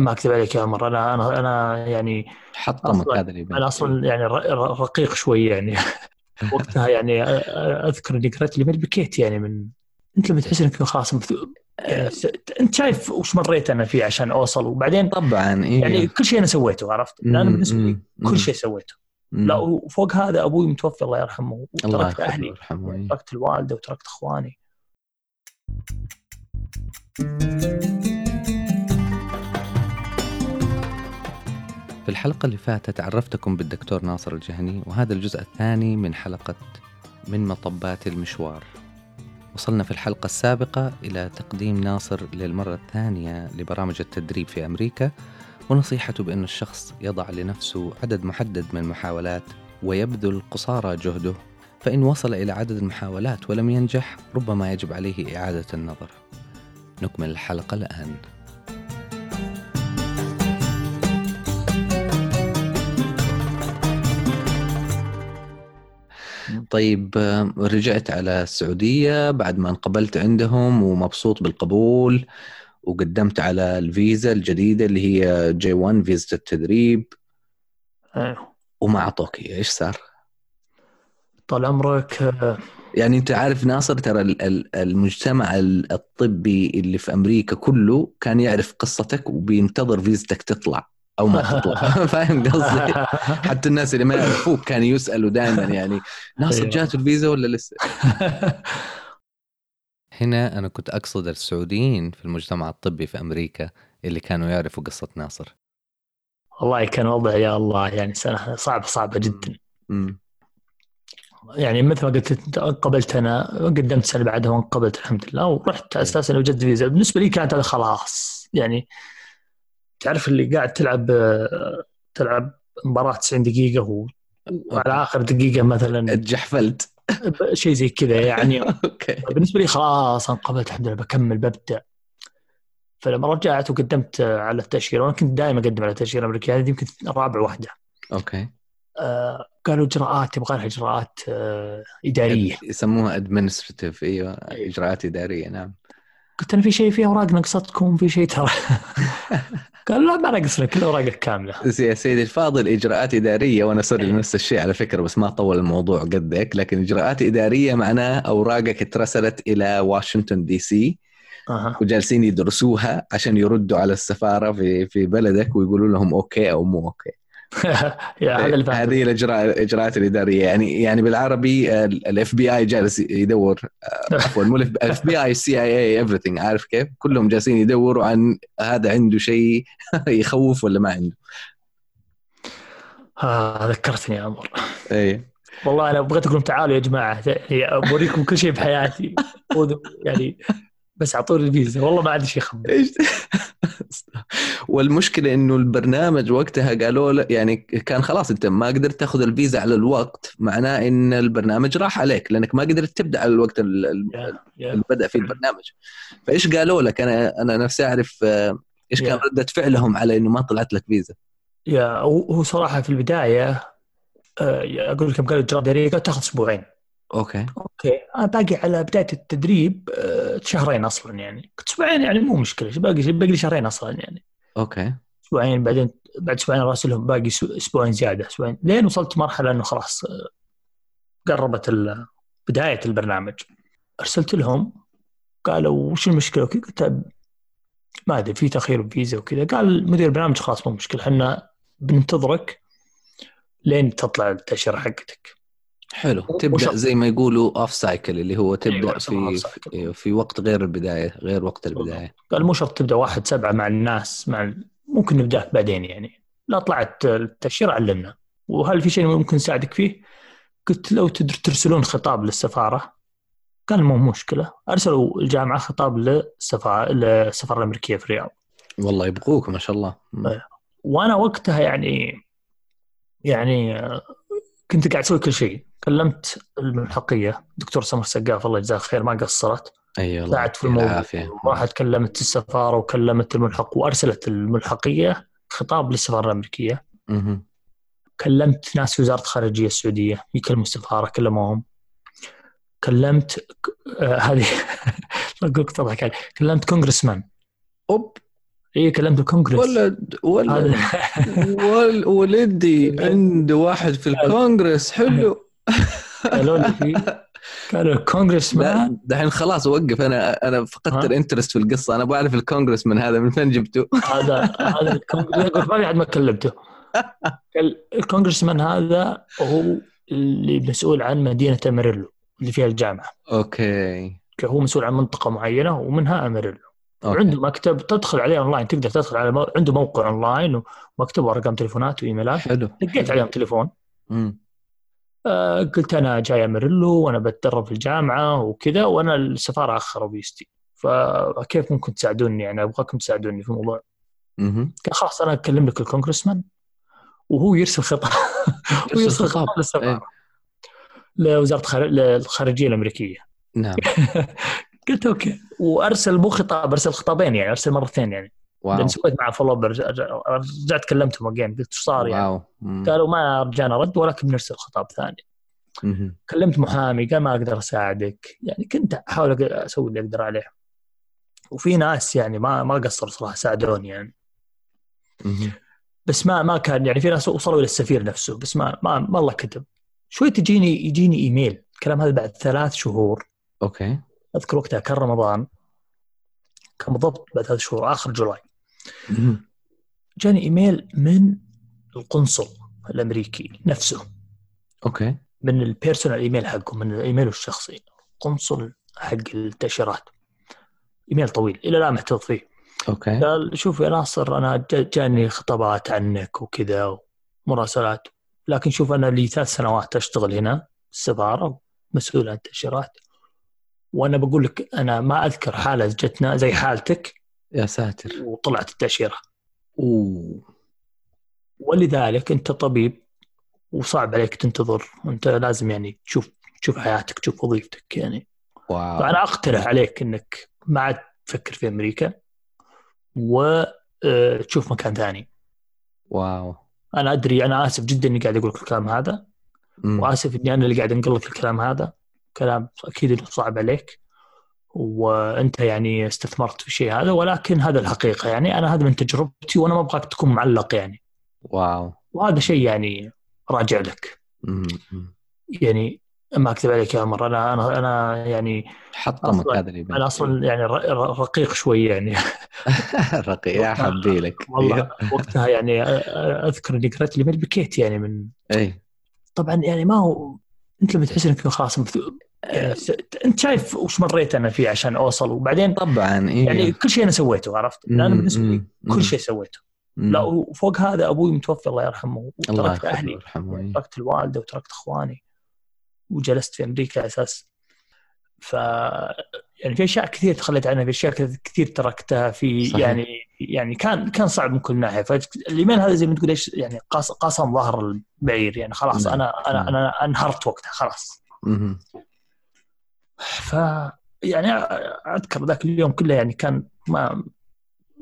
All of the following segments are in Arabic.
ما أكذب عليك يا عمر أنا أنا أنا يعني حطمك هذا اللي أنا أصلا يعني رقيق شوي يعني وقتها يعني أذكر إني قريت لي بكيت يعني من أنت لما تحس إنك خلاص يعني س- أنت شايف وش مريت أنا فيه عشان أوصل وبعدين طبعا إيه. يعني كل شيء أنا سويته عرفت؟ أنا بالنسبة لي. كل شيء سويته مم. لا وفوق هذا أبوي متوفي الله يرحمه وتركت أهلي ويرحمه إيه. تركت الوالده وتركت إخواني في الحلقة اللي فاتت عرفتكم بالدكتور ناصر الجهني وهذا الجزء الثاني من حلقة من مطبات المشوار. وصلنا في الحلقة السابقة إلى تقديم ناصر للمرة الثانية لبرامج التدريب في أمريكا ونصيحته بأن الشخص يضع لنفسه عدد محدد من المحاولات ويبذل قصارى جهده فإن وصل إلى عدد المحاولات ولم ينجح ربما يجب عليه إعادة النظر. نكمل الحلقة الآن. طيب رجعت على السعودية بعد ما انقبلت عندهم ومبسوط بالقبول وقدمت على الفيزا الجديدة اللي هي جي 1 فيزا التدريب أيوه. وما أعطوك إياه. إيش صار؟ طال عمرك آه، يعني أنت عارف ناصر ترى ال- ال- المجتمع ال- الطبي اللي في أمريكا كله كان يعرف قصتك وبينتظر فيزتك تطلع أو ما تطلع فاهم قصدي؟ حتى الناس اللي ما يعرفوك كانوا يسألوا دائما يعني ناصر أيوة. جاته الفيزا ولا لسه؟ هنا أنا كنت أقصد السعوديين في المجتمع الطبي في أمريكا اللي كانوا يعرفوا قصة ناصر والله كان وضع يا الله يعني سنة صعبة صعبة جدا مم. يعني مثل ما قلت أنت، قبلت أنا قدمت سنة بعدها وانقبلت الحمد لله ورحت على أساس انه وجدت فيزا بالنسبة لي كانت هذا خلاص يعني تعرف اللي قاعد تلعب آه، تلعب مباراة 90 دقيقة و- وعلى آخر دقيقة مثلا. اتجحفلت. شيء زي كذا يعني. okay. بالنسبة لي خلاص انقبلت الحمد لله بكمل ببدأ. فلما رجعت وقدمت على التاشيره وأنا كنت دائما أقدم على التاشيره الأمريكية هذه يمكن رابع واحدة. okay. آه قالوا إجراءات يبغى لها إجراءات آه إدارية. يسموها administrative أيوه. إجراءات إدارية نعم. قلت أنا في شيء في أوراق نقصتكم في شيء ترى. قالوا لا ما نقصنا كل أوراقك كاملة. يا سيدي الفاضل إجراءات إدارية وأنا صار لي نفس الشيء على فكرة بس ما طول الموضوع قدك لكن إجراءات إدارية معناه أوراقك اترسلت إلى واشنطن دي سي. أها. وجالسين يدرسوها عشان يردوا على السفارة في في بلدك ويقولوا لهم أوكي أو مو أوكي. فهمته. هذه الاجراء الإجراءات الإدارية. يعني يعني بالعربي ال FBI جالس يدور آه، عفوا مو ال FBI CIA everything عارف كيف؟ كلهم جالسين يدوروا عن هذا عنده شيء يخوف ولا ما عنده. آه ذكرتني يا عمر. اي والله أنا بغيت أقول تعالوا يا جماعة يعني بوريكم كل شيء بحياتي. يعني بس أعطوني الفيزا. والله ما عندي شيء إيش؟ والمشكلة إنه البرنامج وقتها قالوا له يعني كان خلاص أنت ما قدرت تأخذ الفيزا على الوقت معناه إن البرنامج راح عليك لأنك ما قدرت تبدأ على الوقت اللي بدأ فيه البرنامج. فإيش قالوا لك؟ أنا أنا نفسي أعرف آه، إيش كان. ردة فعلهم على إنه ما طلعت لك فيزا؟ يا هو صراحة في البداية آه، أقول لكم قالوا اداريه قالوا تاخذ أسبوعين. أوكي. أوكي. أنا باقي على بداية التدريب آه، شهرين أصلا يعني. كنت أسبوعين يعني مو مشكلة. باقي؟ باقي شهرين أصلا يعني. أوكي. أسبوعين بعدين بعد أسبوعين أراسلهم. باقي أسبوعين زيادة أسبوعين. لين وصلت مرحلة إنه خلاص آه، قربت بداية البرنامج. أرسلت لهم قالوا وش المشكلة؟ وكذا قلت ما أدري في تأخير بفيزا وكذا. قال مدير البرنامج خلاص مو مشكلة إحنا بننتظرك لين تطلع التأشيرة حقتك. حلو. تبدأ زي ما يقولوا off cycle اللي هو تبدأ أيوة، يسموها في. في, وقت غير البداية غير وقت البداية. قال مو شرط تبدأ واحد سبعة مع الناس مع ال- ممكن نبداك بعدين يعني. لا طلعت التأشيرة علمنا. وهل في شيء ممكن نساعدك فيه؟ قلت لو تقدر ترسلون خطاب للسفارة. قال مو مشكلة. أرسلوا الجامعة خطاب للسفاره للسفارة الأمريكية في الرياض. والله يبغوك ما شاء الله. أيوة. وأنا وقتها يعني يعني آه، كنت قاعد أسوي كل شيء. كلمت الملحقية دكتور سمر سقاف الله يجزاه خير ما قصرت. أي والله ساعدت في الموضوع. راحت كلمت السفارة وكلمت الملحق وأرسلت الملحقية خطاب للسفارة الأمريكية. مهم. كلمت ناس في وزارة الخارجية السعودية يكلموا السفارة كلموهم. كلمت آه هذه أقول لك تضحك علي. كلمت congressman. أوب. إي كلمت الكونغرس. ولد ولد ولدي عنده واحد في الكونغرس حلو. قالوا لي في قالوا ال congressman دحين خلاص وقف. أنا أنا فقدت؟ ال interest في القصة. أنا بعرف الكونغرس من هذا من فين جبته. هذا هذا الكونغرس ما في أحد ما كلمته. ال congressman هذا هو اللي مسؤول عن مدينة اماريلو اللي فيها الجامعة. أوكي. هو مسؤول عن منطقة معينة ومنها اماريلو أوكي. وعنده مكتب تدخل عليه اونلاين تقدر تدخل على مو... عنده موقع اونلاين ومكتب ورقم تليفونات وإيميلات. حلو. دقيت عليهم تليفون. مم. آه قلت أنا جاي اماريلو وأنا بتدرب في الجامعة وكذا وأنا السفارة اخروا فيستي فكيف ممكن تساعدوني؟ يعني أبغاكم تساعدوني في الموضوع. قال خلاص أنا أكلم لك ال congressman وهو يرسل خطاب هو يرسل خطاب. إيه. للسفارة. لوزارة الخار- الخارجيه الأمريكية. نعم. قلت أوكي. وأرسل مو خطاب أرسل خطابين يعني أرسل مرتين يعني. wow. لأن سويت مع follow up رجعت كلمتهم again قلت إيش صار يعني؟ مم. قالوا ما رجعنا رد ولكن بنرسل خطاب ثاني. مهم. كلمت محامي قال ما أقدر أساعدك. يعني كنت أحاول أسوي اللي أقدر عليه. وفي ناس يعني ما ما قصروا صراحة ساعدوني يعني. مهم. بس ما ما كان يعني في ناس وصلوا إلى السفير نفسه بس ما ما, ما الله كتب. شوي تجيني يجيني إيميل. الكلام هذا بعد ثلاث شهور. أوكي. أذكر وقتها كان رمضان. كان بالضبط بعد ثلاث شهور آخر جولاي. جاني إيميل من القنصل الأمريكي نفسه. أوكي. من ال personal email حقه من الإيميل الشخصي. قنصل حق التاشيرات إيميل طويل إلى الآن محتفظ فيه. أوكي. قال شوف يا ناصر أنا جا- جاني خطابات عنك وكذا ومراسلات لكن شوف أنا لي ثلاث سنوات أشتغل هنا السفاره مسؤول عن التاشيرات وأنا بقول لك أنا ما أذكر حالة جتنا زي حالتك يا ساتر. وطلعت التأشيرة. أوه. ولذلك أنت طبيب وصعب عليك تنتظر. أنت لازم يعني تشوف تشوف حياتك تشوف وظيفتك يعني. واو. فأنا أقترح عليك إنك ما عاد تفكر في أمريكا وتشوف مكان ثاني. واو. أنا أدري أنا آسف جدا إني قاعد أقول لك الكلام هذا. مم. وآسف إني أنا اللي قاعد انقل لك الكلام هذا. كلام أكيد إنه صعب عليك. وأنت يعني استثمرت في الشيء هذا ولكن هذا الحقيقة يعني أنا هذا من تجربتي وأنا ما أبغاك تكون معلق يعني. واو. وهذا شيء يعني راجع لك. مم. يعني ما أكذب عليك يا عمر أنا أنا أنا يعني حطمك هذا الايميل أنا أصلا يعني رقيق شوي يعني. رقي يا حبي لك. والله وقتها يعني أذكر إني قرأت الايميل بكيت يعني من أي. طبعا يعني ما هو أنت لما تحس إنك خلاص انت شايف وش مريت أنا فيه عشان اوصل وبعدين طبعا إيه. يعني كل شيء أنا سويته عرفت؟ أنا. بالنسبة لي. كل شيء سويته مم. لا وفوق هذا أبوي متوفى الله يرحمه وتركت أهلي ويرحمه إيه. تركت الوالدة وتركت إخواني وجلست في أمريكا أساس ف يعني في أشياء كثير تخليت عنها في أشياء كثير تركتها في صحيح. يعني يعني كان كان صعب من كل ناحية فالايميل هذا زي ما تقول إيش يعني قاس- قاسم ظهر البعير يعني خلاص نعم. أنا أنا نعم. أنا أنهرت وقتها خلاص مم. ف يعني أذكر ذاك اليوم كله يعني كان ما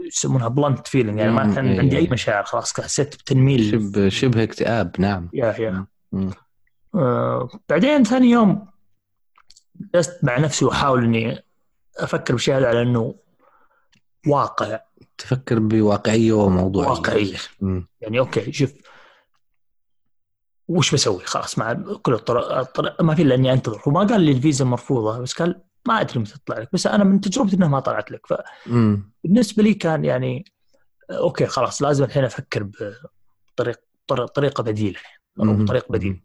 يسمونها بلانت فيلينج يعني ما. كان إيه. عندي أي مشاعر خلاص حسيت بتنميل شبه شبه اكتئاب نعم يا يا. آه بعدين ثاني يوم جلست مع نفسي وأحاول إني أفكر بالشيء هذا على إنه واقع تفكر بواقعية وموضوعية واقعية مم. يعني أوكي شوف وش بسوي؟ خلاص مع كل الطرق, الطرق ما في إلا إني أنتظر. وما قال لي الفيزا مرفوضة بس قال ما أدري متى تطلع لك بس أنا من تجربتي إنها ما طلعت لك. فبالنسبه لي كان يعني أوكي خلاص لازم الحين أفكر بطريق طر- طريقة بديلة أو مم. طريق بديل.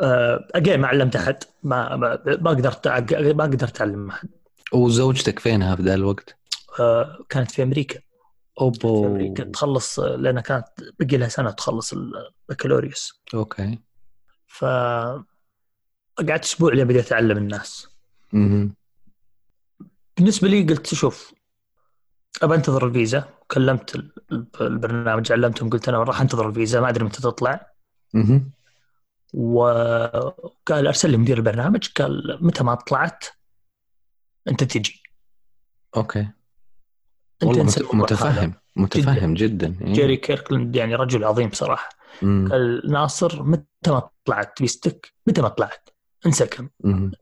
again ما علمت أحد ما ما قدرت ما قدرت أعلم أحد. وزوجتك فينها في ذا الوقت؟ آه، كانت في أمريكا. أوبو. أمريكا تخلص لأنها كانت بقي لها سنة تخلص البكالوريوس. أوكي. ف قعدت أسبوع لين بديت أعلم الناس. مم. بالنسبة لي قلت شوف أبى أنتظر الفيزا. كلمت ال- البرنامج علمتهم قلت أنا راح أنتظر الفيزا ما أدري متى تطلع. مم. وقال أرسل لي مدير البرنامج قال متى ما طلعت أنت تجي. أوكي. أنت. متفهم متفهم جدا إيه. جيري كيركلاند يعني رجل عظيم صراحة مم. قال ناصر متى ما طلعت فيستك متى ما طلعت؟ انسكن مم.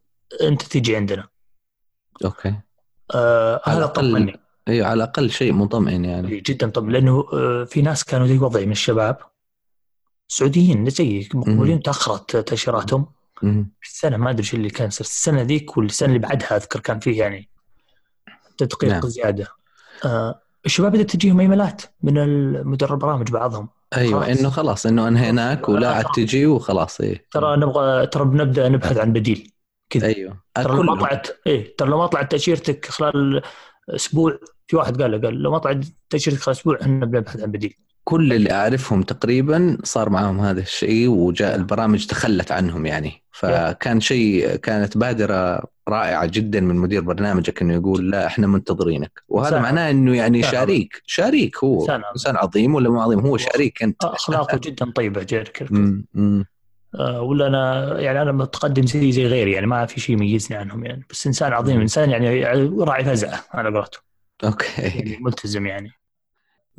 أنت تيجي عندنا. أوكي. آه على طمني. أيوه على الأقل شيء مطمئن يعني. إيه، جدا طب لأنه آه، في ناس كانوا زي وضعي من الشباب. سعوديين زي مقبولين تأخرت تأشيراتهم. السنة ما أدري إيش اللي كان السنة ذيك والسنة اللي بعدها أذكر كان فيه يعني تدقيق نعم. زيادة. الشباب بدات تجيهم ايميلات من المدرب البرامج بعضهم. أيوه خلاص. إنه خلاص إنه انهيناك ولا عاد تجي وخلاص إيه. ترى نبغى ترى بنبدأ نبحث عن بديل كذا. أيوه. ترى لو ما. طلعت إيه ترى لو ما طلعت تأشيرتك خلال أسبوع في واحد قال له قال لو ما طلعت تأشيرتك خلال أسبوع إحنا بنبحث عن بديل. كل اللي أعرفهم تقريبا صار معهم هذا الشيء وجاء البرامج تخلت عنهم يعني. فكان شيء كانت بادرة رائعة جدا من مدير برنامجك إنه يقول لا إحنا منتظرينك. وهذا معناه إنه يعني شريك شريك هو. إنسان عظيم. ولا مو عظيم؟ هو شريك أنت. أخلاقه جدا طيبة مم. آه، ولا أنا يعني أنا متقدم زي زي غيري يعني ما في شيء يميزني عنهم يعني. بس إنسان عظيم. إنسان يعني راعي فزعة على قولته أوكي. يعني ملتزم يعني.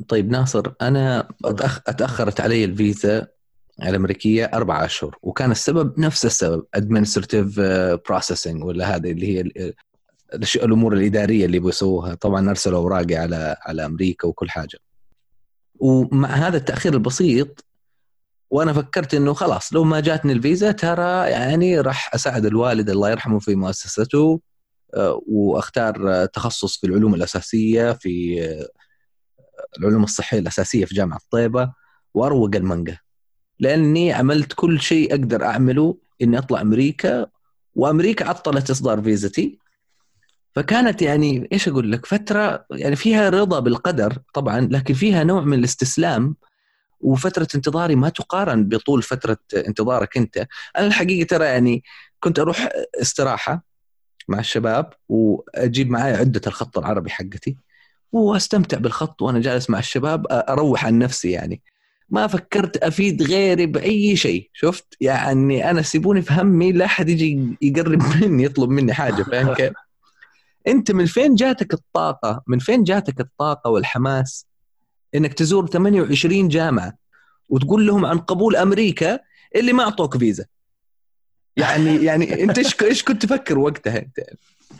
طيب ناصر أنا أتأخ... أتأخرت علي الفيزا الأمريكية أربع أشهر وكان السبب نفس السبب administrative بروسيسنج ولا هذه اللي هي الاشياء الأمور الإدارية اللي بيسووها. طبعا أرسلوا أوراقي على على أمريكا وكل حاجة. ومع هذا التأخير البسيط وأنا فكرت إنه خلاص لو ما جاتني الفيزا ترى يعني راح أساعد الوالد الله يرحمه في مؤسسته آه، وأختار آه، تخصص في العلوم الأساسية في آه، العلوم الصحية الأساسية في جامعة طيبه وأروق المانجا. لأني عملت كل شيء أقدر أعمله إني أطلع أمريكا وأمريكا عطلت إصدار فيزتي. فكانت يعني إيش أقول لك فترة يعني فيها رضا بالقدر طبعا لكن فيها نوع من الاستسلام وفترة انتظاري ما تقارن بطول فترة انتظارك أنت. أنا الحقيقة ترى يعني كنت أروح استراحة مع الشباب وأجيب معي عدة الخط العربي حقتي. واستمتع بالخط وأنا جالس مع الشباب أروح عن نفسي يعني ما فكرت أفيد غيري بأي شيء شفت يعني أنا سيبوني في همي لا أحد يجي يقرب مني يطلب مني حاجة فاهم كيف؟ أنت من فين جاتك الطاقة؟ من فين جاتك الطاقة والحماس إنك تزور 28 جامعة وتقول لهم عن قبول أمريكا اللي ما أعطوك فيزا يعني يعني انت إيش إيش كنت تفكر وقتها انت؟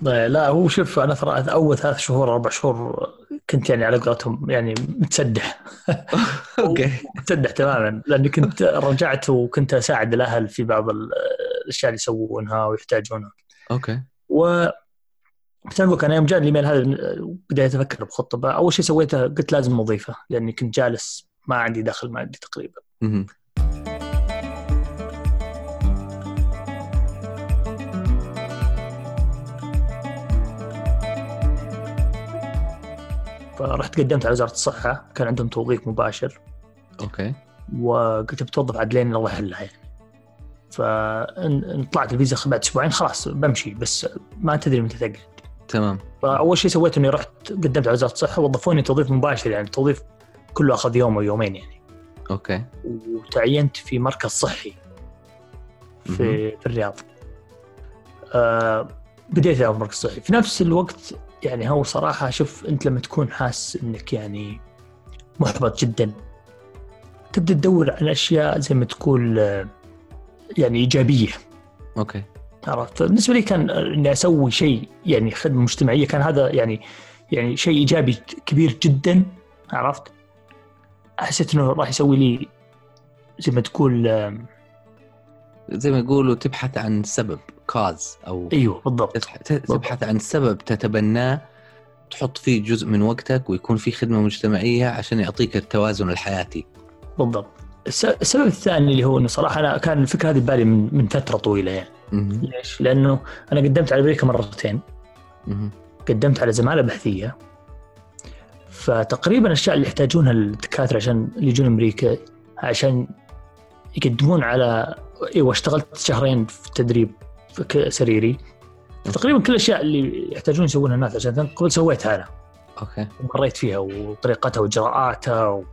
لا هو شوف أنا ترى اول ثلاث شهور أربع شهور كنت يعني على قولتهم يعني متسدح. okay. متسدح تماما لأني كنت رجعت وكنت أساعد الأهل في بعض الأشياء اللي يسوونها ويحتاجونها. okay. و أقول لك أنا يوم جاني الايميل هذا بديت أفكر بخطة. أول شيء سويته قلت لازم وظيفة لأني كنت جالس ما عندي دخل مادي تقريبا. فرحت قدمت على وزارة الصحة كان عندهم توظيف مباشر. okay. وقلت بتوظف عاد لين الله يحلها يعني. فان طلعت الفيزا بعد أسبوعين خلاص بمشي بس ما تدري متى تقعد. تمام. فأول شيء سويته إني رحت قدمت على وزارة الصحة وظفوني توظيف مباشر يعني التوظيف كله أخذ يوم أو يومين يعني. okay. وتعينت في مركز صحي. في في الرياض. آه بديت في مركز صحي. في نفس الوقت يعني هو صراحة شوف أنت لما تكون حاس إنك يعني محبط جدا تبدأ تدور على أشياء زي ما تقول آه، يعني إيجابية. أوكي. عرفت؟ بالنسبة لي كان إني أسوي شيء يعني خدمة مجتمعية كان هذا يعني يعني شيء إيجابي كبير جدا. عرفت؟ حسيت إنه راح يسوي لي زي ما تقول آم، زي ما يقولوا تبحث عن سبب. كاز أو أيوه بالضبط. تبح- تبحث عن سبب تتبناه تحط فيه جزء من وقتك ويكون في خدمة مجتمعية عشان يعطيك التوازن الحياتي. بالضبط. الس- السبب الثاني اللي هو إنه صراحة أنا كان الفكرة هذه ببالي من, من فترة طويلة يعني. ليش؟ لأنه أنا قدمت على أمريكا مرتين. مهم. قدمت على زمالة بحثية. فتقريبا الأشياء اللي يحتاجونها الدكاترة عشان اللي يجون أمريكا عشان يقدمون على أيوه اشتغلت شهرين في تدريب سريري تقريبا كل الأشياء اللي يحتاجون يسوونها الناس عشان تنقبل سويتها أنا. okay. ومريت فيها وطريقتها وإجراءاتها و...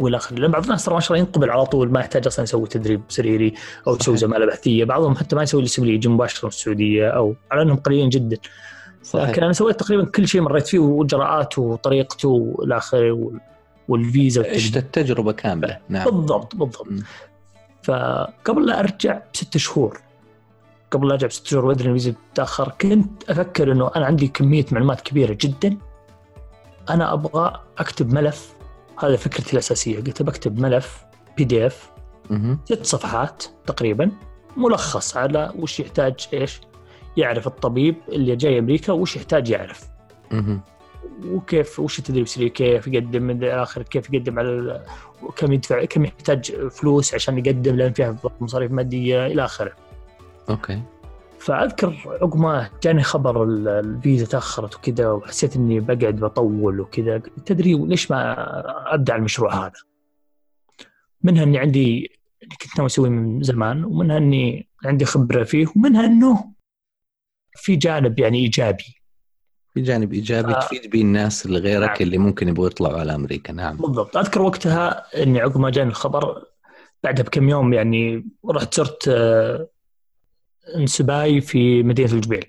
وإلى آخره. لأن بعض الناس ترى ما شاء الله ينقبل على طول ما يحتاج أصلا يسوي تدريب سريري أو صحيح. زمالة بحثية. بعضهم حتى ما يسوي الا يجي مباشرة من السعودية أو على أنهم قليلين جدا. صحيح. لكن أنا سويت تقريبا كل شيء مريت فيه واجراءاته وطريقته وإلى آخره وال- والفيزا عشت. التجربة كاملة؟ نعم. بالضبط بالضبط. مم. فقبل لا أرجع بست شهور قبل لا ارجع بست شهور وادري الفيزا بتتاخر كنت أفكر إنه أنا عندي كمية معلومات كبيرة جدا. أنا أبغى أكتب ملف. هذا فكرتي الأساسية. قلت بكتب ملف PDF. ست صفحات تقريبا. ملخص على وش يحتاج إيش؟ يعرف الطبيب اللي جاي أمريكا وش يحتاج يعرف. وكيف وش التدريب السري كيف يقدم من الآخر كيف يقدم على كم يدفع كم يحتاج فلوس عشان يقدم لأن فيها مصاريف مادية إلى آخره. أوكي. فأذكر عقب ما جاني خبر ال- الفيزا تأخرت وكذا وحسيت إني بقعد بطول وكذا تدري ليش ما أبدأ المشروع هذا؟ منها إني عندي كنت ناوي أسويه من زمان ومنها إني عندي خبرة فيه ومنها إنه في جانب يعني إيجابي. في جانب إيجابي آه. تفيد به الناس اللي غيرك نعم. اللي ممكن يبغوا يطلعوا على أمريكا. نعم. بالضبط. أذكر وقتها إني عقب ما جاني الخبر بعدها بكم يوم يعني رحت زرت آه، انسباي في مدينة الجبيل.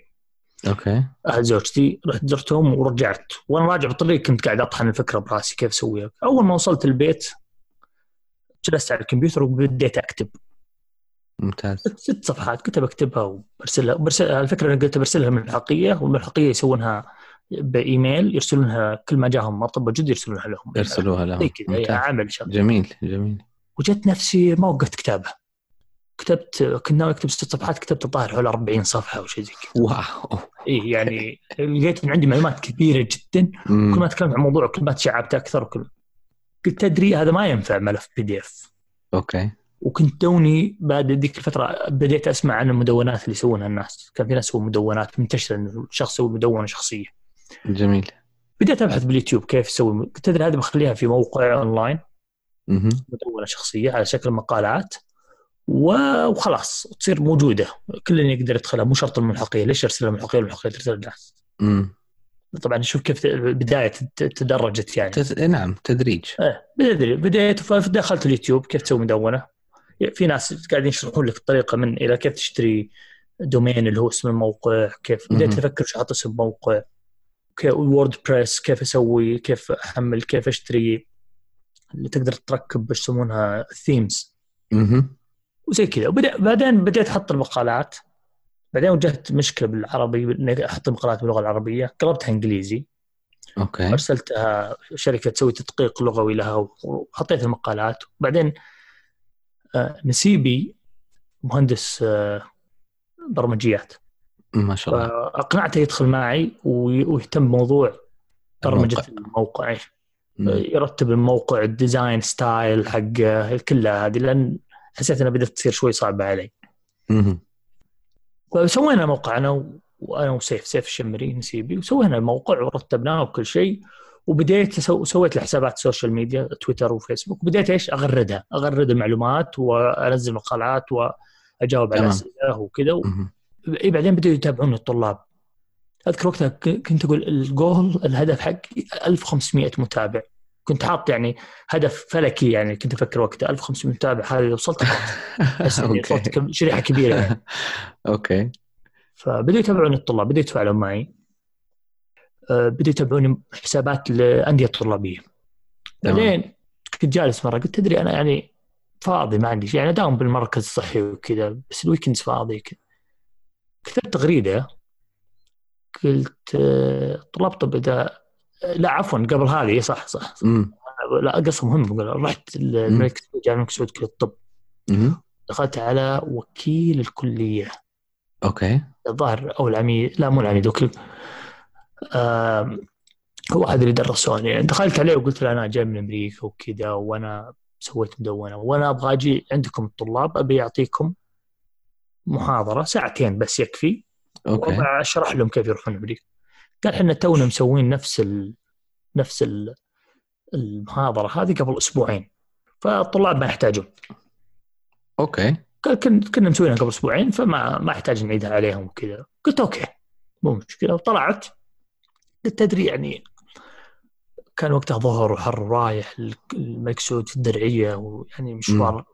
okay. أهل زوجتي رحت زرتهم ورجعت. وأنا راجع بالطريق كنت قاعد أطحن الفكرة براسي كيف اسويها أول ما وصلت البيت جلست على الكمبيوتر وبديت أكتب. ممتاز. ست صفحات كنت بكتبها وبرسلها. برسلها الفكرة أنا قلت برسلها من الحقيقيه والملحقيه يسوونها بإيميل يرسلونها كل ما جاهم مطلب جد يرسلونها لهم. ارسلوها زي لهم كذا عمل شغل جميل جميل. وجدت نفسي ما وقفت كتابة. كتبت كنت ناوي اكتب ست صفحات كتبت الظاهر حول 40 صفحة أو شيء زي كذا. واو. اي يعني لقيت ان عندي معلومات كثيره جدا. كل. ما تكلمت عن موضوع كل ما تشعبت أكثر وكل قلت تدري هذا ما ينفع ملف PDF okay. وكنت توني بعد ذيك الفترة بديت أسمع عن المدونات اللي يسوونها الناس. كان في ناس يسوون مدونات منتشرة إنه الشخص يسوي مدونة شخصية. جميل. بديت أبحث باليوتيوب كيف أسوي قلت تدري هذه بخليها في موقع أونلاين. مدونة شخصية على شكل مقالات. وخلاص تصير موجودة. كل اللي يقدر يدخلها مو شرط الملحقية. ليش ارسلها الملحقية الملحقيه ترسل الناس. طبعا شوف كيف البدايه تد- تدرجت يعني. تز... نعم تدريج. إيه بديت بديت فدخلت اليوتيوب كيف تسوي مدونة. في ناس قاعدين يشرحون لك الطريقة من إلى كيف تشتري domain اللي هو اسم الموقع كيف بديت. أفكر وش أحط اسم موقع وورد بريس كيف أسوي كيف أحمل كيف أشتري. اللي تقدر تركب إيش يسمونها مهم. وزي كذا. وبدأ بعدين بديت أحط المقالات. بعدين واجهت مشكلة بالعربي إني أحط المقالات باللغة العربية. قلبتها إنجليزي. okay. أرسلتها شركة تسوي تدقيق لغوي لها وحطيت المقالات. وبعدين آه، نسيبي مهندس آه، برمجيات. ما شاء الله. فأقنعته يدخل معي وي- ويهتم بموضوع برمجة الموقع. يرتب الموقع ال design style حقه كلها هذه لأن حسيت انها بدأت تصير شوي صعبة علي. فسوينا موقع أنا و- وأنا وسيف سيف الشمري نسيبي وسوينا الموقع ورتبناه وكل شيء وبديت سويت له حسابات social media تويتر وفيسبوك وبديت إيش اغردها أغرد المعلومات وأنزل مقالات وأجاوب على. أسئلة وكذا مهم. إيه بعدين بدأوا يتابعوني الطلاب أذكر وقتها كنت أقول الجول الهدف حقي 1500 متابع كنت حاط يعني هدف فلكي يعني كنت أفكر وقتها 1500 متابع هذه لو وصلت وصلت شريحة كبيرة يعني. okay. فبدأوا يتابعوني الطلاب بدأوا يتفاعلون معي. آه، بدأوا يتابعوني حسابات طلابية. تمام. بعدين كنت جالس مرة قلت تدري أنا يعني فاضي ما عندي شيء يعني أداوم بالمركز الصحي وكذا بس ال weekends فاضي كذا كتبت تغريدة قلت آه، طلاب طب إذا لا عفوا قبل هذه صح صح, صح. مم. لا قصة مهمة رحت الملك سعود جامعة الملك سعود كلية الطب. دخلت على وكيل الكلية. okay. الظاهر أو العميد لا مو العميد وكيل. هو هذا اللي درسوني. يعني دخلت عليه وقلت له أنا جاي من أمريكا وكذا وأنا سويت مدونة. وأنا أبغى أجي عندكم الطلاب أبي أعطيكم محاضرة ساعتين بس يكفي. okay. أشرح لهم كيف يروحون أمريكا. قال إحنا تونا مسوين نفس ال... نفس ال... المحاضرة هذه قبل أسبوعين فالطلاب ما يحتاجون. okay. قال كن- كنا مسوينها قبل أسبوعين فما ما يحتاج نعيدها عليهم وكذا. قلت okay مو مشكلة. وطلعت قلت تدري يعني كان وقتها ظهر وحر رايح الملك سعود في الدرعية ويعني مشوار.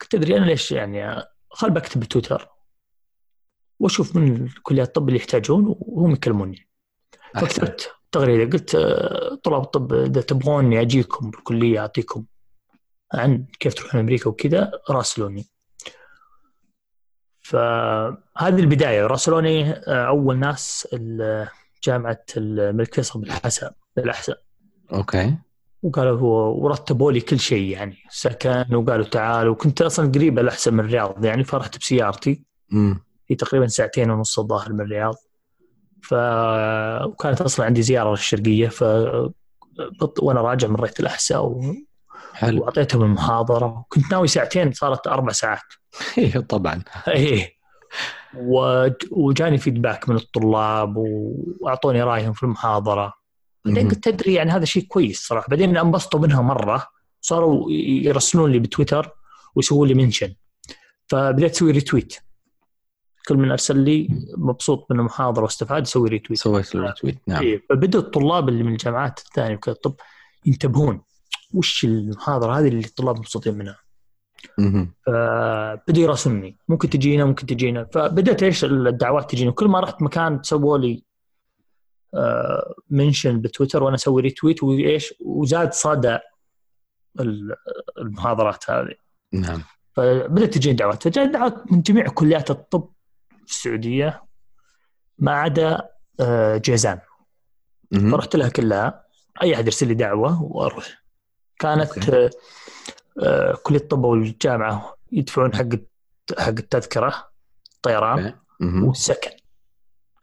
قلت تدري أنا ليش يعني خل بكتب بتويتر. واشوف من كليات الطب اللي يحتاجون وهم يكلموني فكتبت تغريده قلت آه، طلاب الطب إذا تبغوني أجيكم بالكلية أعطيكم عن كيف تروحون أمريكا وكذا راسلوني. فهذه البداية. راسلوني آه، أول ناس جامعه الملك فيصل بالحسا للاحساء أوكي. وقالوا هو ورتبوا لي كل شيء يعني. سكن وقالوا تعالوا وكنت أصلا قريب الأحسن من الرياض يعني فرحت بسيارتي. امم في تقريبا ساعتين ونص الظاهر من الرياض. ف وكانت أصلا عندي زيارة للشرقية ف وأنا راجع مريت الأحساء و... حلو. وأعطيتهم المحاضرة. كنت ناوي ساعتين صارت أربع ساعات. أيوه طبعا. إيه. وج- وجاني فيدباك من الطلاب وأعطوني رأيهم في المحاضرة. بعدين. قلت تدري يعني هذا شيء كويس صراحة. بعدين أنبسطوا منها مرة. صاروا يرسلون لي بتويتر ويسووا لي mention. فبديت أسوي retweet كل من أرسل لي مبسوط من المحاضرة واستفاد يسوي retweet سويت له retweet نعم. إيه فبدأ الطلاب اللي من الجامعات الثانية وكذا طب ينتبهون وش المحاضرة هذه اللي الطلاب مبسوطين منها؟ مهم. فبدوا يراسلوني ممكن تجينا ممكن تجينا. فبدأت إيش الدعوات تجيني وكل ما رحت مكان سووا لي آه، mention بتويتر وأنا أسوي retweet وإيش وزاد صدى ال- المحاضرات هذه. نعم. فبدأت تجيني دعوات. فجاء دعوات من جميع كليات الطب في السعودية ما عدا آه، جيزان. فرحت لها كلها أي أحد يرسل لي دعوة وأروح كانت okay. آه، آه، كليه الطب والجامعة يدفعون حق حق التذكرة طيران. والسكن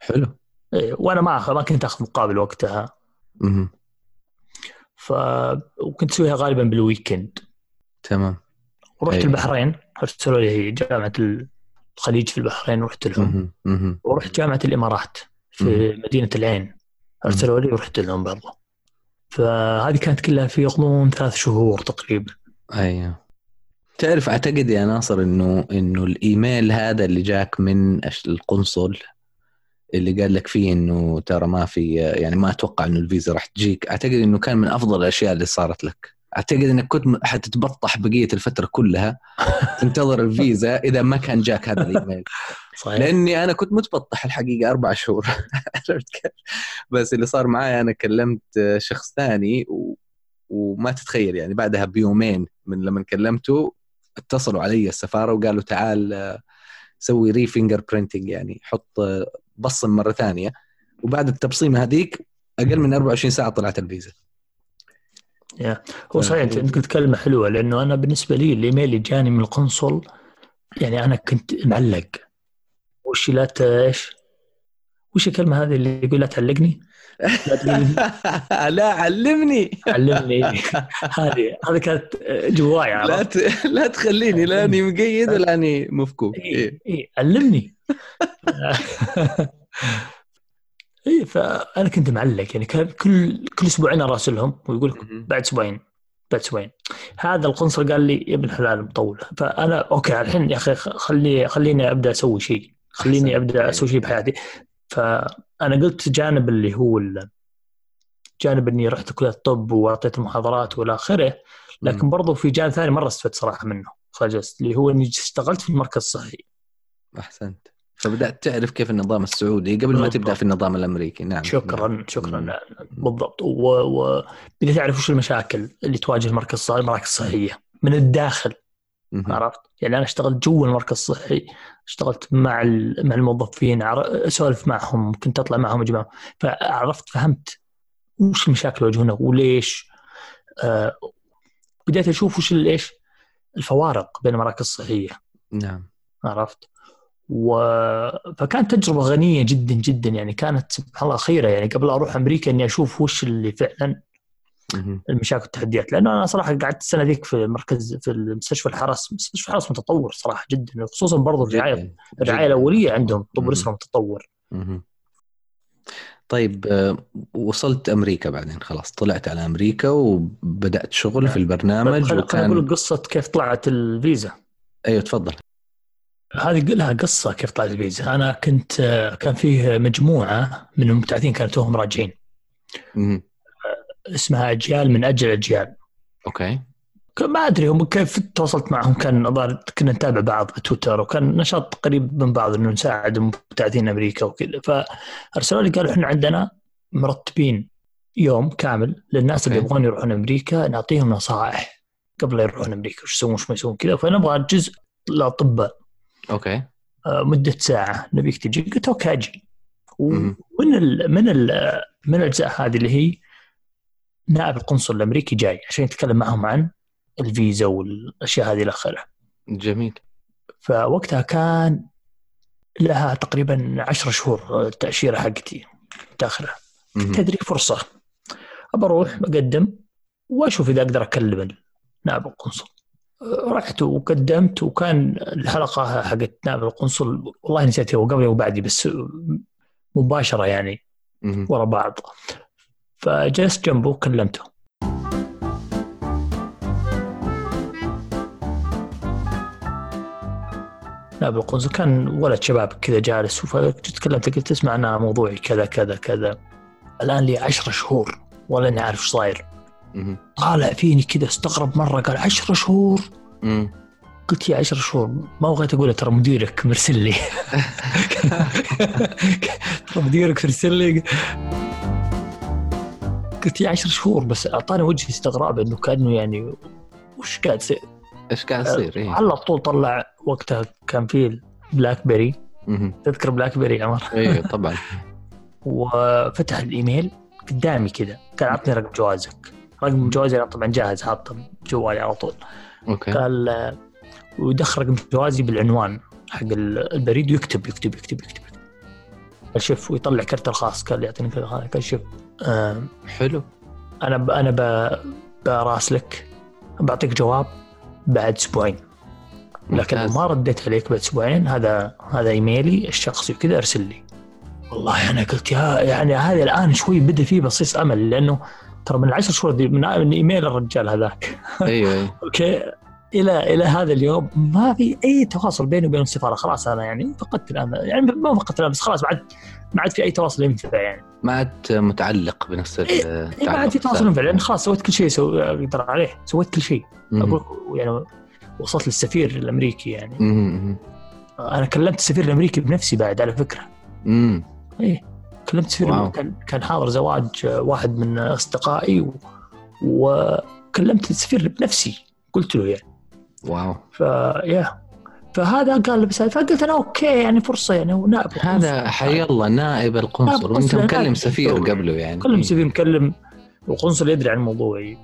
حلو إيه، وأنا ما ما كنت أخذ مقابل وقتها مهم. ف وكنت أسويها غالبا بالويكند تمام ورحت أي. البحرين أرسلوا لي هي جامعة الخليج في البحرين رحت لهم. ورحت جامعة الإمارات في مدينة العين. أرسلوا لي ورحت لهم برضه فهذه كانت كلها في غضون ثلاث شهور تقريبا. أيوه. تعرف أعتقد يا ناصر إنه إنه الإيميل هذا اللي جاك من القنصل اللي قال لك فيه إنه ترى ما في يعني ما أتوقع إنه الفيزا راح تجيك. أعتقد إنه كان من أفضل الأشياء اللي صارت لك. أعتقد إنك كنت حتتبطح بقية الفترة كلها تنتظر الفيزا إذا ما كان جاك هذا الإيميل. صحيح. لأني أنا كنت متبطح الحقيقة أربع شهور؟ بس اللي صار معي أنا كلمت شخص ثاني و... وما تتخيل يعني بعدها بيومين من لما كلمته اتصلوا علي السفارة وقالوا تعال آه، سوي re-fingerprinting يعني حط آه، بصم مرة ثانية. وبعد التبصيمه هذيك أقل من 24 ساعة طلعت الفيزا. هو صحيح أنت قلت كلمة حلوة لأنه أنا بالنسبة لي الإيميل اللي جاني من القنصل يعني أنا كنت معلق وش لا إيش؟ وش الكلمة هذه اللي يقول لا تعلقني؟ لا لا علمني علمني هذه هذه كانت جواي لا؟ ت... لا تخليني لاني مقيد ولا أني مفكوك إي إيه. علمني اي فأنا كنت معلق يعني كان كل كل أسبوعين أراسلهم ويقول لك. بعد أسبوعين بعد أسبوعين. هذا القنصل قال لي يا ابن الحلال مطول. فأنا okay الحين يا أخي خلي خليني أبدأ أسوي شيء. خليني. أبدأ أسوي شيء بحياتي. فأنا قلت جانب اللي هو جانب إني رحت كلية الطب وأعطيت محاضرات وإلى آخره لكن. برضو في جانب ثاني مرة استفدت صراحة منه خجلت اللي هو إني اشتغلت في المركز الصحي. أحسنت. فبدأت تعرف كيف النظام السعودي قبل ما. تبدأ في النظام الأمريكي نعم شكرا نعم. شكرا مم. بالضبط وبديت أعرف وش المشاكل اللي تواجه المركز الصحي المراكز الصحية من الداخل. عرفت؟ يعني أنا اشتغلت جوا المركز الصحي اشتغلت مع ال- مع الموظفين أسولف معهم كنت أطلع معهم اجمع فعرفت فهمت وش المشاكل اللي يواجهونها وليش آه بديت أشوف وش إيش الفوارق بين المراكز الصحية نعم عرفت؟ و... فكانت تجربة غنية جدا جدا يعني كانت سبحان الله خيرة يعني قبل أروح أمريكا إني أشوف وش اللي فعلا. المشاكل والتحديات لأنه أنا صراحة قعدت السنة ذيك في مركز في المستشفى الحرس مستشفى الحرس متطور صراحة جدا خصوصا برضو الرعايه. الرعايه. الأولية عندهم طب. الاسره متطور. طيب آه، وصلت أمريكا بعدين خلاص طلعت على أمريكا وبدأت شغل نعم. في البرنامج خليني أقول وكان قصة كيف طلعت الفيزا أيوه تفضل هذه لها قصة كيف طلعت الفيزا أنا كنت كان فيه مجموعة من المبتعثين كانوا توهم راجعين. اسمها أجيال من أجل أجيال. أوكي. ما أدري هم كيف تواصلت معهم. كان الظاهر كنا نتابع بعض في تويتر وكان نشاط قريب من بعض إنه نساعد المبتعثين أمريكا وكذا. فأرسلوا لي قالوا إحنا عندنا مرتبين يوم كامل للناس اللي. يبغون يروحون أمريكا نعطيهم نصائح قبل لا يروحون أمريكا وش يسوون وش ما يسوون كذا. فنبغى جزء لأطباء. okay. آه، مدة ساعة. نبيك تجي. قلت okay أجي. ومن ال من ال من الأجزاء هذه اللي هي نائب القنصل الأمريكي جاي عشان يتكلم معهم عن الفيزا والأشياء هذه إلى آخره. جميل. فوقتها كان لها تقريبا عشر شهور التاشيره حقتي تاخرها مهم. تدري فرصة. أبى أروح بقدم وأشوف إذا أقدر أكلم نائب القنصل. رحت وقدمت وكان الحلقة حقت نائب القنصل والله نسيت هو قبلي وبعدي بس مباشرة يعني. ورا بعض فجلست جنبه وكلمته نائب القنصل كان ولد شباب كذا جالس فتكلمت قلت اسمع أنا موضوعي كذا كذا كذا الآن لي عشرة شهور ولا أني عارف إيش صاير. طالع فيني كذا استغرب مرة قال عشرة شهور مم. قلت يا عشر شهور ما بغيت أقول ترى مديرك مرسل لي ترى مديرك مرسل لي قلت يا عشر شهور بس أعطاني وجه استغراب إنه كأنه يعني وش قاعد يصير؟ إيش قاعد يصير؟ إيه. على طول طلع وقتها كان في بلاك بيري. تذكر بلاك بيري يا عمر أيوه طبعا وفتح الإيميل قدامي كذا قال اعطني رقم جوازك رقم جوازي أنا طبعا جاهز حاطه بجوالي على طول. okay. قال ويدخل رقم جوازي بالعنوان حق ال- البريد ويكتب يكتب يكتب يكتب. قال شوف ويطلع كرت الخاص. قال يعطيني كذا خاص. قال شوف آه، حلو. أنا ب أنا ب براسلك بعطيك جواب بعد أسبوعين. لكن. ما رديت عليك بعد أسبوعين هذا هذا إيميلي الشخصي وكذا ارسل لي. والله أنا قلت يا يعني هذا الآن شوي بدأ فيه بصيص أمل لأنه ترى من العشر شهور دي من إيميل الرجال هذاك. أيوه أيوه. okay إلى إلى هذا اليوم ما في أي تواصل بيني وبين السفارة. خلاص أنا يعني فقدت الأمل. يعني ما فقدت الأمل بس خلاص عاد ما عاد في أي تواصل ينفع يعني. ما عاد متعلق بنفس إيه، إيه، ما عاد في تواصل ينفع لأن خلاص سويت كل شيء سو... أقدر عليه. سويت كل شيء. أقول يعني وصلت للسفير الأمريكي يعني. أنا كلمت السفير الأمريكي بنفسي بعد على فكرة. امم إيه. كلمت wow. كان كان حاضر زواج واحد من أصدقائي و... وكلمت السفير بنفسي قلت له يعني. wow. فيا فهذا قال بس فقلت أنا okay يعني فرصة يعني هو نائب هذا حي الله نائب القنصل. وأنت مكلم سفير. قبله يعني. كلم سفير مكلم القنصل يدري عن موضوعي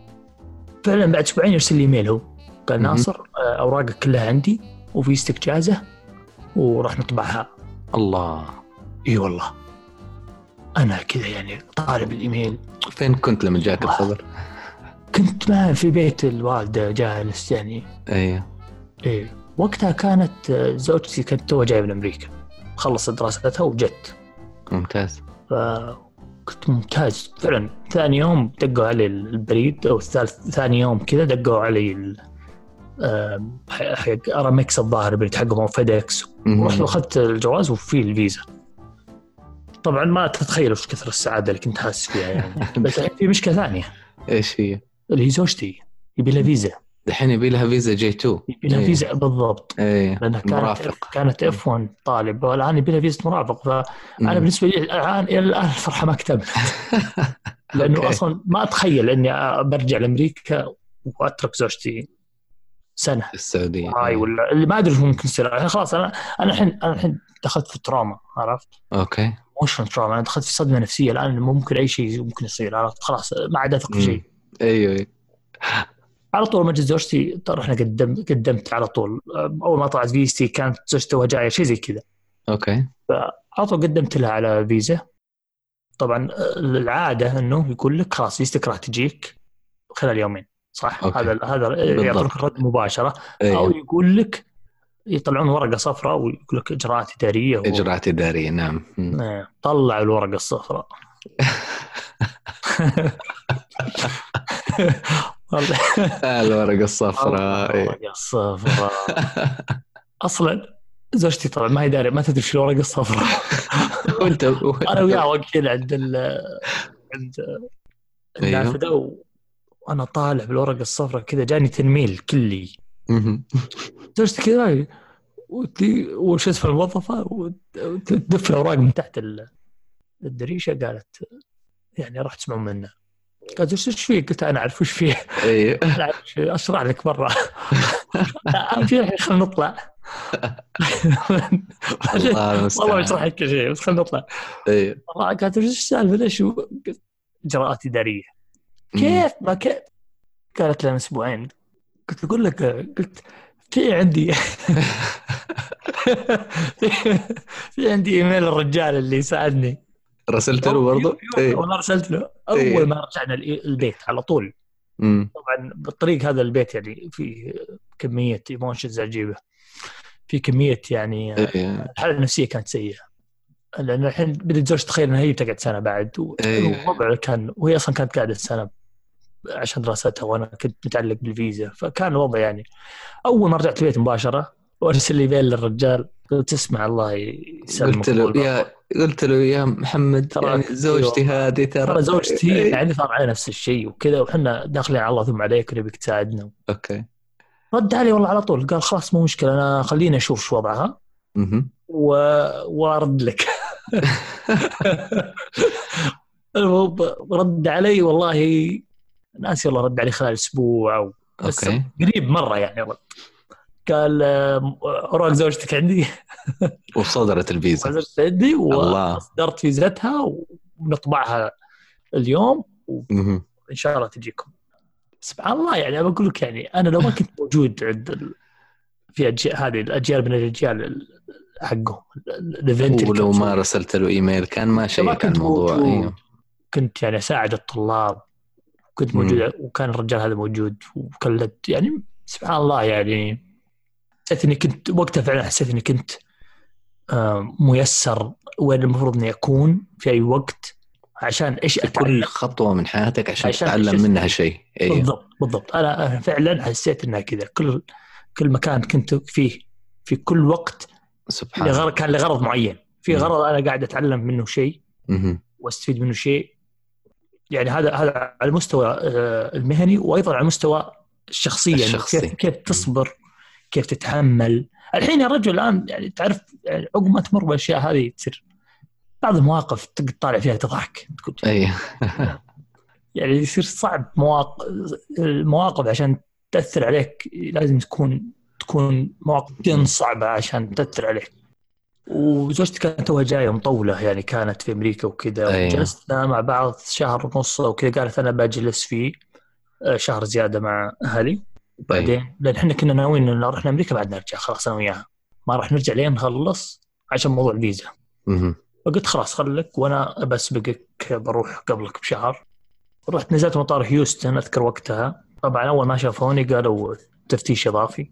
فعلا بعد أسبوعين يرسل لي إيميل هو. قال. ناصر أوراقك كلها عندي وفيزتك جاهزه وراح نطبعها. الله. إي والله. أنا كذا يعني طالب الإيميل. فين كنت لما جاك الله. الخبر؟ كنت معه في بيت الوالدة جالس يعني. أيوه إيه. وقتها كانت آه، زوجتي كانت توها جاية من أمريكا. خلصت دراستها وجت. ممتاز. فكنت ممتاز. فعلا ثاني يوم دقوا علي البريد أو الثالث ثاني يوم كذا دقوا علي حق أرامكس الظاهر البريد حقهم أو فيدكس. ورحت وأخذت الجواز وفي الفيزا. طبعا ما تتخيل وش كثر السعادة اللي كنت حاسس فيها يعني. بس في مشكلة ثانية. إيش هي؟ اللي هي زوجتي يبي لها فيزا. دحين يبي لها فيزا J2 يبي لها إيه. فيزا بالضبط. إيه لأنها كانت مرافق. كانت F1 طالب. والآن يبي لها فيزا مرافق. فانا مم. بالنسبة لي الان إلى الآن الفرحة ما اكتملت لأنه okay. أصلا ما أتخيل إني برجع لأمريكا وأترك زوجتي سنة. السعودية. هاي إيه. ولا اللي ما أدري شو ممكن يصير. خلاص أنا أنا الحين أنا الحين دخلت في trauma عرفت؟ okay. emotion trauma أنا دخلت في صدمة نفسية. الآن ممكن أي شيء ممكن يصير. عرفت؟ خلاص ما عاد أثق في. شيء. أيوه. أيوه على طول ما جت زوجتي رحنا قدم قدمت على طول. أول ما طلعت فيزتي كانت زوجتي توها جاية شيء زي كذا. okay. على طول قدمت لها على فيزا. طبعا العادة إنه يقول لك خلاص فيزتك راح تجيك خلال يومين صح؟ okay. هذا هذا. يعطونك الرد مباشرة. أو أيوه يقول لك يطلعون ورقة صفراء ويقول لك إجراءات إدارية و- إجراءات إدارية نعم مم. إيه، طلعوا الورقة الصفراء الورقة الصفراء إيه. الورقة الصفراء أصلا زوجتي طبعا ما هي داري ما تدري شو الورقة الصفراء وأنت أنا وياها واقفين عند ال عند أيوه. النافذة. وأنا طالع بالورقة الصفراء كذا جاني تنميل كلي زوجتي كذا وش اسم الموظفة وت- وتدف الاوراق من تحت ال- الدريشة قالت يعني راح تسمعون منه قالت إيش فيه؟ قلت أنا أعرف وش فيه أيوه. اشرح لك برا شيء الحين خلينا نطلع. الله والله بشرح لك كل شيء بس خلينا نطلع. أيوه قالت وش السالفة؟ ليش إجراءات إدارية. كيف؟ ما كيف؟ قالت من أسبوعين. قلت أقول لك قلت في عندي في عندي إيميل الرجال اللي يساعدني رسلت له برضه؟ إيه والله رسلت له أول إيه؟ ما رجعنا البيت على طول مم. طبعا بالطريق هذا البيت يعني في كمية ايموشنز عجيبة في كمية يعني إيه. الحالة النفسية كانت سيئة لأن الحين بدت زوجتي تخيل إنها هي بتقعد سنة بعد إيه. والوضع كان وهي أصلا كانت قاعدة سنة عشان دراستها وأنا كنت متعلق بالفيزا فكان الوضع يعني أول ما رجعت البيت مباشرة وأرسل لي إيميل للرجال قلت اسمع الله يسلمك قلت له يا قلت له يا محمد ترى يعني زوجتي أيوة. هذه ترى ترى زوجتي. يعني صار على نفس الشيء وكذا وحنا داخلين على الله ثم عليك ونبيك تساعدنا okay رد علي والله على طول قال خلاص مو مشكلة أنا خليني أشوف شو وضعها. و... وأرد لك المهم رد علي والله ناسي والله رد علي خلال أسبوع أو بس أوكي قريب مرة يعني رد قال اوراق زوجتك عندي وصدرت الفيزا زوجتك عندي. وأصدرت فيزتها ونطبعها اليوم. وإن شاء الله تجيكم سبحان الله يعني أنا بقول لك يعني أنا لو ما كنت موجود عند ال... في أجيال هذه الأجيال من الأجيال ال- حقهم ال- الإيفنت ولو كان ما رسلت له إيميل كان ما على كنت الموضوع. أيوه كنت يعني أساعد الطلاب كنت مم. موجود وكان الرجال هذا موجود وكلت يعني سبحان الله يعني حسيت إني كنت وقتها فعلا حسيت إني كنت آه، ميسر وين المفروض إني أكون في أي وقت عشان إيش اتعلم كل خطوة من حياتك عشان عشان تتعلم منها شيء. أيوه بالضبط بالضبط. أنا فعلا حسيت إنها كذا. كل كل مكان كنت فيه في كل وقت سبحان الله. لغرض كان لغرض معين. في. غرض أنا قاعد أتعلم منه شيء. وأستفيد منه شيء. يعني هذا هذا على المستوى آه، المهني وأيضا على المستوى الشخصي يعني الشخصي. كيف كيف تصبر كيف تتحمل. الحين يا رجل الآن يعني تعرف يعني عقب ما تمر بالأشياء هذه تصير بعض المواقف تطالع فيها تضحك تقول أيوه يعني يصير صعب مواقف المواقف عشان تأثر عليك لازم تكون تكون مواقف جدا صعبة عشان تأثر عليك. وزوجتي كانت توها جاية مطولة يعني كانت في أمريكا وكذا أيوة. وجلسنا مع بعض شهر ونص أو كذا قالت أنا بجلس فيه آه، شهر زيادة مع أهلي. بعدين لأن إحنا كنا ناويين إن لو رحنا أمريكا بعد نرجع خلاص أنا وياها. ما راح نرجع لين نخلص عشان موضوع الفيزا. فقلت خلاص خليك وأنا بسبقك بروح قبلك بشهر. رحت نزلت مطار هيوستن أذكر وقتها. طبعا أول ما شافوني قالوا تفتيش إضافي.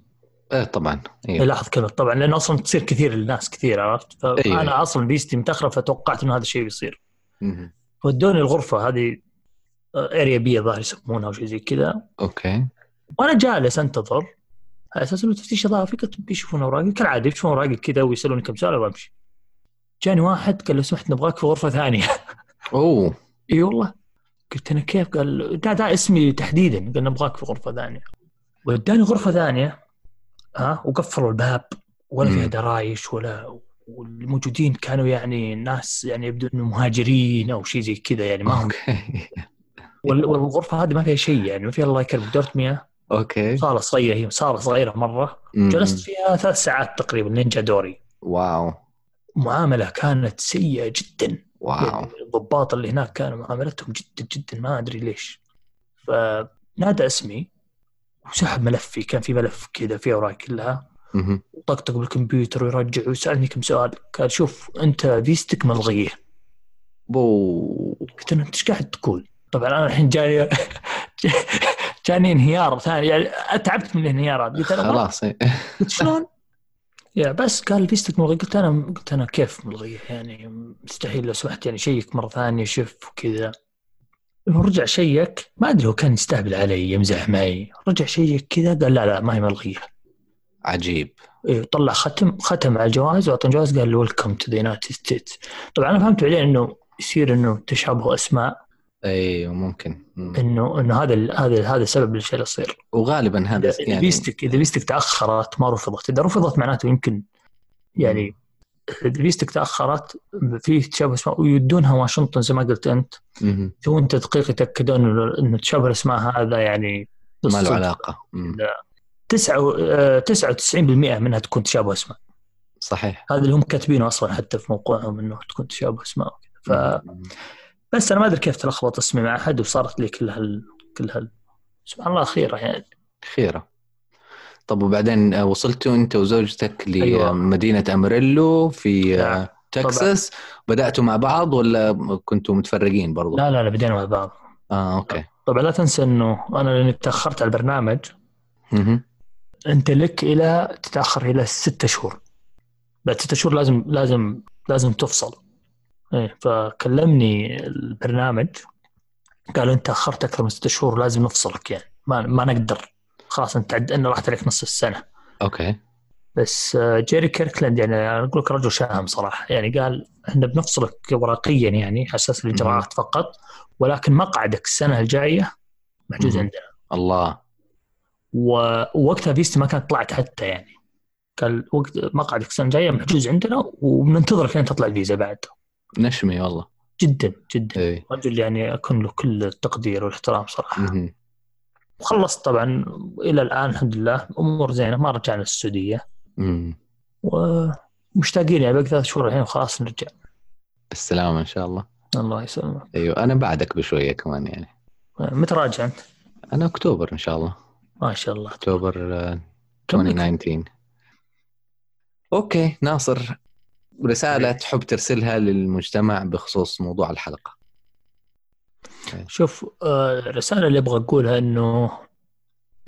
إيه طبعا. إيه، أيوه لاحظ كلمه طبعا لأنه أصلا تصير كثير للناس كثير عرفت؟ فانا أيوة. أصلا فيزتي متأخرة فتوقعت إنه هذا الشيء بيصير. ودوني الغرفة هذه area B الظاهر يسمونها أو شيء زي كذا. okay. وأنا جالس أنتظر على أساس إنه تفتيش اضافي قلت بيشوفون أوراقي كالعادة يشوفون أوراقي كذا ويسألوني كم سؤال وأمشي. جاني واحد قال لو سمحت نبغاك في غرفة ثانية. أوه. إي والله. قلت أنا كيف؟ قال دا, دا اسمي تحديدا. قال نبغاك في غرفة ثانية. وداني غرفة ثانية. ها؟ وقفلوا الباب ولا. فيها درايش ولا والموجودين كانوا يعني ناس يعني يبدو إنهم مهاجرين أو شيء زي كذا يعني ما هم. والغرفة هذه ما فيها شيء يعني ما فيها الله يكرمك. دورة مياه؟ okay. صاله صغيرة هي صاله صغيرة مرة. مم. جلست فيها ثلاث ساعات تقريبا لين جاء دوري. wow. معاملة كانت سيئة جدا. واو. يعني الضباط اللي هناك كانوا معاملتهم جدا جدا ما أدري ليش. فنادى اسمي. وسحب ملفي كان في ملف كذا فيه أوراق كلها. وطقطق بالكمبيوتر ويرجع ويسالني كم سؤال. قال شوف أنت فيستك ملغيه بو. قلت له أنت إيش قاعد تقول؟ طبعا أنا الحين جاني جاني انهيار ثاني. يعني أتعبت من الانهيارات قلت أنا خلاص. قلت شلون؟ يا بس قال فيزتك ملغيه قلت أنا قلت أنا كيف ملغيه يعني مستحيل لو سمحت يعني شيك مرة ثانية شوف وكذا. رجع شيك ما أدري هو كان يستهبل علي يمزح معي. رجع شيك كذا قال لا لا ما هي ملغية. عجيب. إيه، طلع ختم ختم على الجواز واعطاني جواز قال welcome to the United States طبعا أنا فهمت بعدين إنه يصير إنه تشابه أسماء. أيوه ممكن. مم. إنه إنه هذا ال- هذا ال- هذا سبب للشيء اللي يصير. وغالبا هذا إذا يعني فيزتك إذا فيزتك تأخرت ما رفضت. إذا رفضت معناته يمكن يعني اذا فيستك تأخرت في تشابه اسماء ويودونها واشنطن زي ما قلت أنت. يسوون تدقيق يتاكدون أنه تشابه الاسماء هذا يعني ما له. علاقة. تسعة آه، 99% منها تكون تشابه اسماء صحيح هذا اللي هم كاتبينه أصلا حتى في موقعهم إنه تكون تشابه اسماء ف. بس أنا ما أدري كيف تلخبط اسمي مع أحد وصارت لي كل هال كل هال سبحان الله خيرة يعني خيرة طب وبعدين آه، وصلتوا انت وزوجتك أيوة. لمدينة أمريلو في آه، نعم. تكساس؟ بدأتوا مع بعض ولا كنتوا متفرقين برضو؟ لا لا لا بدينا مع بعض. آه أوكي. طبعا لا تنسى إنه أنا لأني تأخرت على البرنامج. مهم. أنت لك إلى تتأخر إلى ستة شهور. بعد ستة شهور لازم لازم لازم تفصل. إيه فكلمني البرنامج. قالوا أنت أخرت أكثر من ستة شهور لازم نفصلك يعني. ما ما نقدر. خلاص انت عد انه راحت عليك نص السنة. okay. بس آه، جيري كيركلاند يعني أقول لك رجل شهم صراحة. يعني قال إحنا بنفصلك ورقيا يعني على أساس الإجراءات فقط ولكن مقعدك السنة الجاية محجوز مم. عندنا. الله. ووقتها فيزتي ما كانت طلعت حتى يعني. قال وقت مقعدك السنة الجاية محجوز عندنا وبننتظرك لين تطلع الفيزا بعد. نشمي والله. جدا جدا. اي رجل يعني أكون له كل التقدير والإحترام صراحة. مهم. وخلصت طبعا إلى الآن الحمد لله أمور زينة ما رجعنا للسعوديه مم. ومشتاقين يعني باقي ثلاث شهور الحين وخلاص نرجع. بالسلامة إن شاء الله. الله يسلمك. أيوه أنا بعدك بشوية كمان يعني. متى راجع أنت؟ أنا أكتوبر إن شاء الله. ما شاء الله. أكتوبر آه، كم لك؟ 2019 أوكي ناصر. رسالة تحب ترسلها للمجتمع بخصوص موضوع الحلقة. شوف آه، الرسالة اللي أبغى أقولها إنه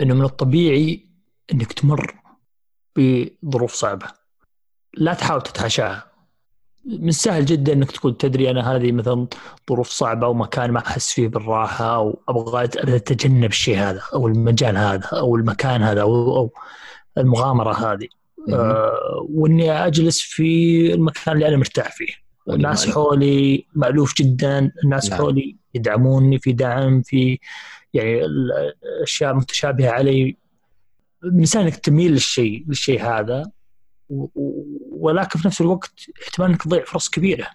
إنه من الطبيعي إنك تمر بظروف صعبة. لا تحاول تتحاشاها من السهل جدا إنك تقول تدري أنا هذه مثلا ظروف صعبة ومكان ما أحس فيه بالراحة أو أبغى أتجنب الشيء هذا أو المجال هذا أو المكان هذا أو, أو المغامرة هذه. آه، وإني أجلس في المكان اللي أنا مرتاح فيه. واللي الناس ما- حولي مألوف جدا الناس نعم. حولي يدعموني في دعم في يعني الأشياء متشابهه علي السهل إنك تميل للشيء للشيء هذا ولكن في نفس الوقت احتمال إنك تضيع فرص كبيرة.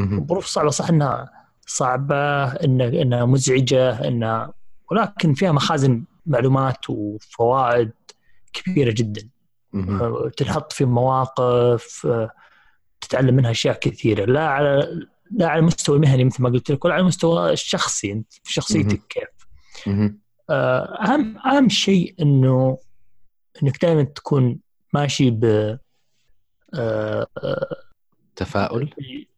الظروف صعبة صح إنها صعبة إنها إنها مزعجة إنها ولكن فيها مخازن معلومات وفوائد كبيرة جدا. تنحط في مواقف تتعلم منها أشياء كثيرة لا على لا على المستوى المهني مثل ما قلت لك ولا على المستوى الشخصي أنت في شخصيتك كيف. آه، أهم أهم شيء إنه إنك دائما تكون ماشي ب آه، آه، تفاؤل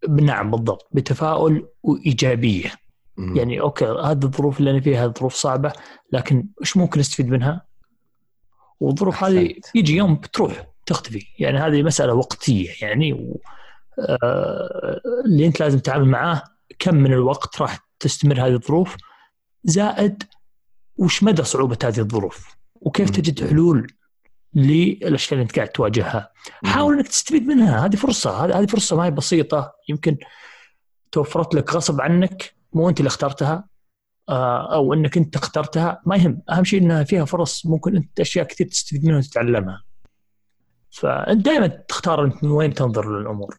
نعم بالضبط بتفاؤل وإيجابية مهم. يعني أوكي هذه الظروف اللي أنا فيها ظروف صعبة لكن إيش ممكن أستفيد منها؟ والظروف هذه. يجي يوم بتروح تختفي. يعني هذه مسألة وقتية يعني و... آه... اللي أنت لازم تتعامل معاه كم من الوقت راح تستمر هذه الظروف زائد وش مدى صعوبة هذه الظروف وكيف. تجد حلول للأشياء اللي أنت قاعد تواجهها. حاول إنك تستفيد منها هذه فرصة هذه هذه فرصة ما هي بسيطة. يمكن توفرت لك غصب عنك مو أنت اللي اخترتها آه، أو إنك أنت اخترتها ما يهم. أهم شيء إنها فيها فرص ممكن أنت أشياء كثير تستفيد منها وتتعلمها. فأنت دائما تختار أنت من وين تنظر للأمور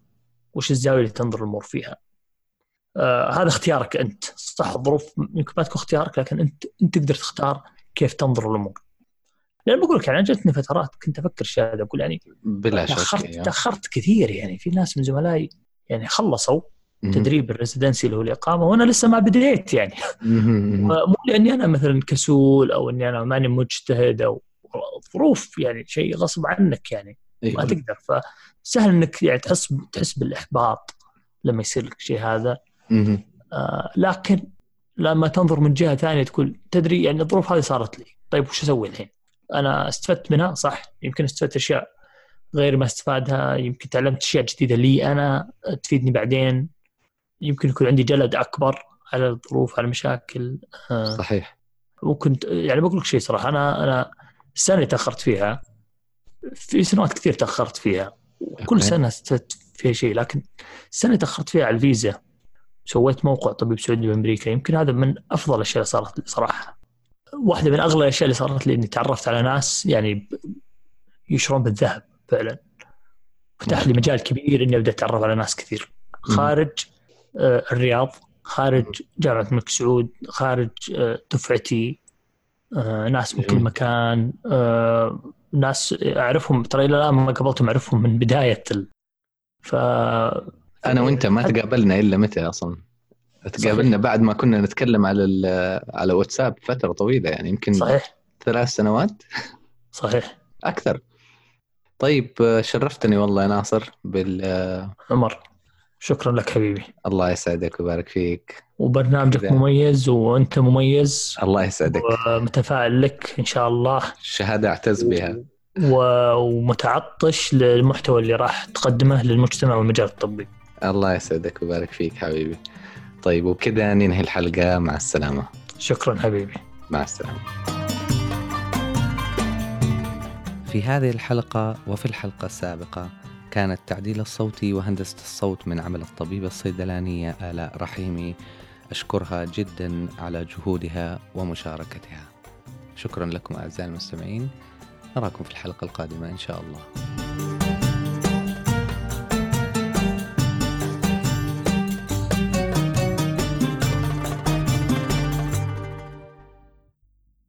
وش الزاوية اللي تنظر الأمور فيها آه هذا اختيارك أنت صح الظروف يمكن ما تكون اختيارك لكن أنت أنت تقدر تختار كيف تنظر للأمور لأن بقول لك يعني جتني فترات كنت أفكر شيء هذا أقول يعني بلا شك تاخرت أيوة. تأخرت كثير يعني في ناس من زملائي يعني خلصوا. تدريب الريزدنسي اللي هو الإقامة وأنا لسه ما بديت يعني مهم. مو لأني أنا مثلا كسول أو إني أنا ماني مجتهد أو ظروف يعني شيء غصب عنك يعني ما أيوة. تقدر. فسهل إنك يعني تحس تحس بالإحباط لما يصير لك شيء هذا. آه لكن لما تنظر من جهة ثانية تقول تدري يعني الظروف هذه صارت لي. طيب وش أسوي الحين؟ أنا استفدت منها صح. يمكن استفدت أشياء غير ما استفادها. يمكن تعلمت أشياء جديدة لي أنا تفيدني بعدين. يمكن يكون عندي جلد أكبر على الظروف على المشاكل. آه صحيح. ممكن يعني بقول لك شيء صراحة. أنا أنا السنة اللي تأخرت فيها في سنوات كثير تأخرت فيها. كل. سنة استفدت فيها شيء لكن السنة تأخرت فيها على الفيزا. سويت موقع طبيب سعودي بامريكا يمكن هذا من أفضل الأشياء اللي صارت لي صراحة. واحدة من أغلى الأشياء اللي صارت لي إني تعرفت على ناس يعني يشرون بالذهب فعلا. فتح لي مجال كبير إني أبدأ أتعرف على ناس كثير. خارج آه، الرياض خارج جامعة الملك سعود خارج آه، دفعتي آه، ناس من كل. مكان ناس اعرفهم ترى إلى الان ما قابلتهم اعرفهم من بداية ال... ف أنا وأنت ما تقابلنا إلا متى أصلا؟ تقابلنا بعد ما كنا نتكلم على على واتساب فترة طويلة يعني يمكن صحيح. ثلاث سنوات؟ صحيح. أكثر. طيب شرفتني والله يا ناصر بال عمر. شكرا لك حبيبي. الله يسعدك ويبارك فيك. وبرنامجك ده. مميز وأنت مميز. الله يسعدك. ومتفائل لك إن شاء الله. شهادة أعتز بها. ومتعطش للمحتوى اللي راح تقدمه للمجتمع والمجال الطبي. الله يسعدك ويبارك فيك حبيبي. طيب وبكذا ننهي الحلقة. مع السلامة. شكرا حبيبي. مع السلامة. في هذه الحلقة وفي الحلقة السابقة كان التعديل الصوتي وهندسة الصوت من عمل الطبيبة الصيدلانية آلاء رحيمي أشكرها جدا على جهودها ومشاركتها. شكرا لكم أعزائي المستمعين. نراكم في الحلقة القادمة إن شاء الله.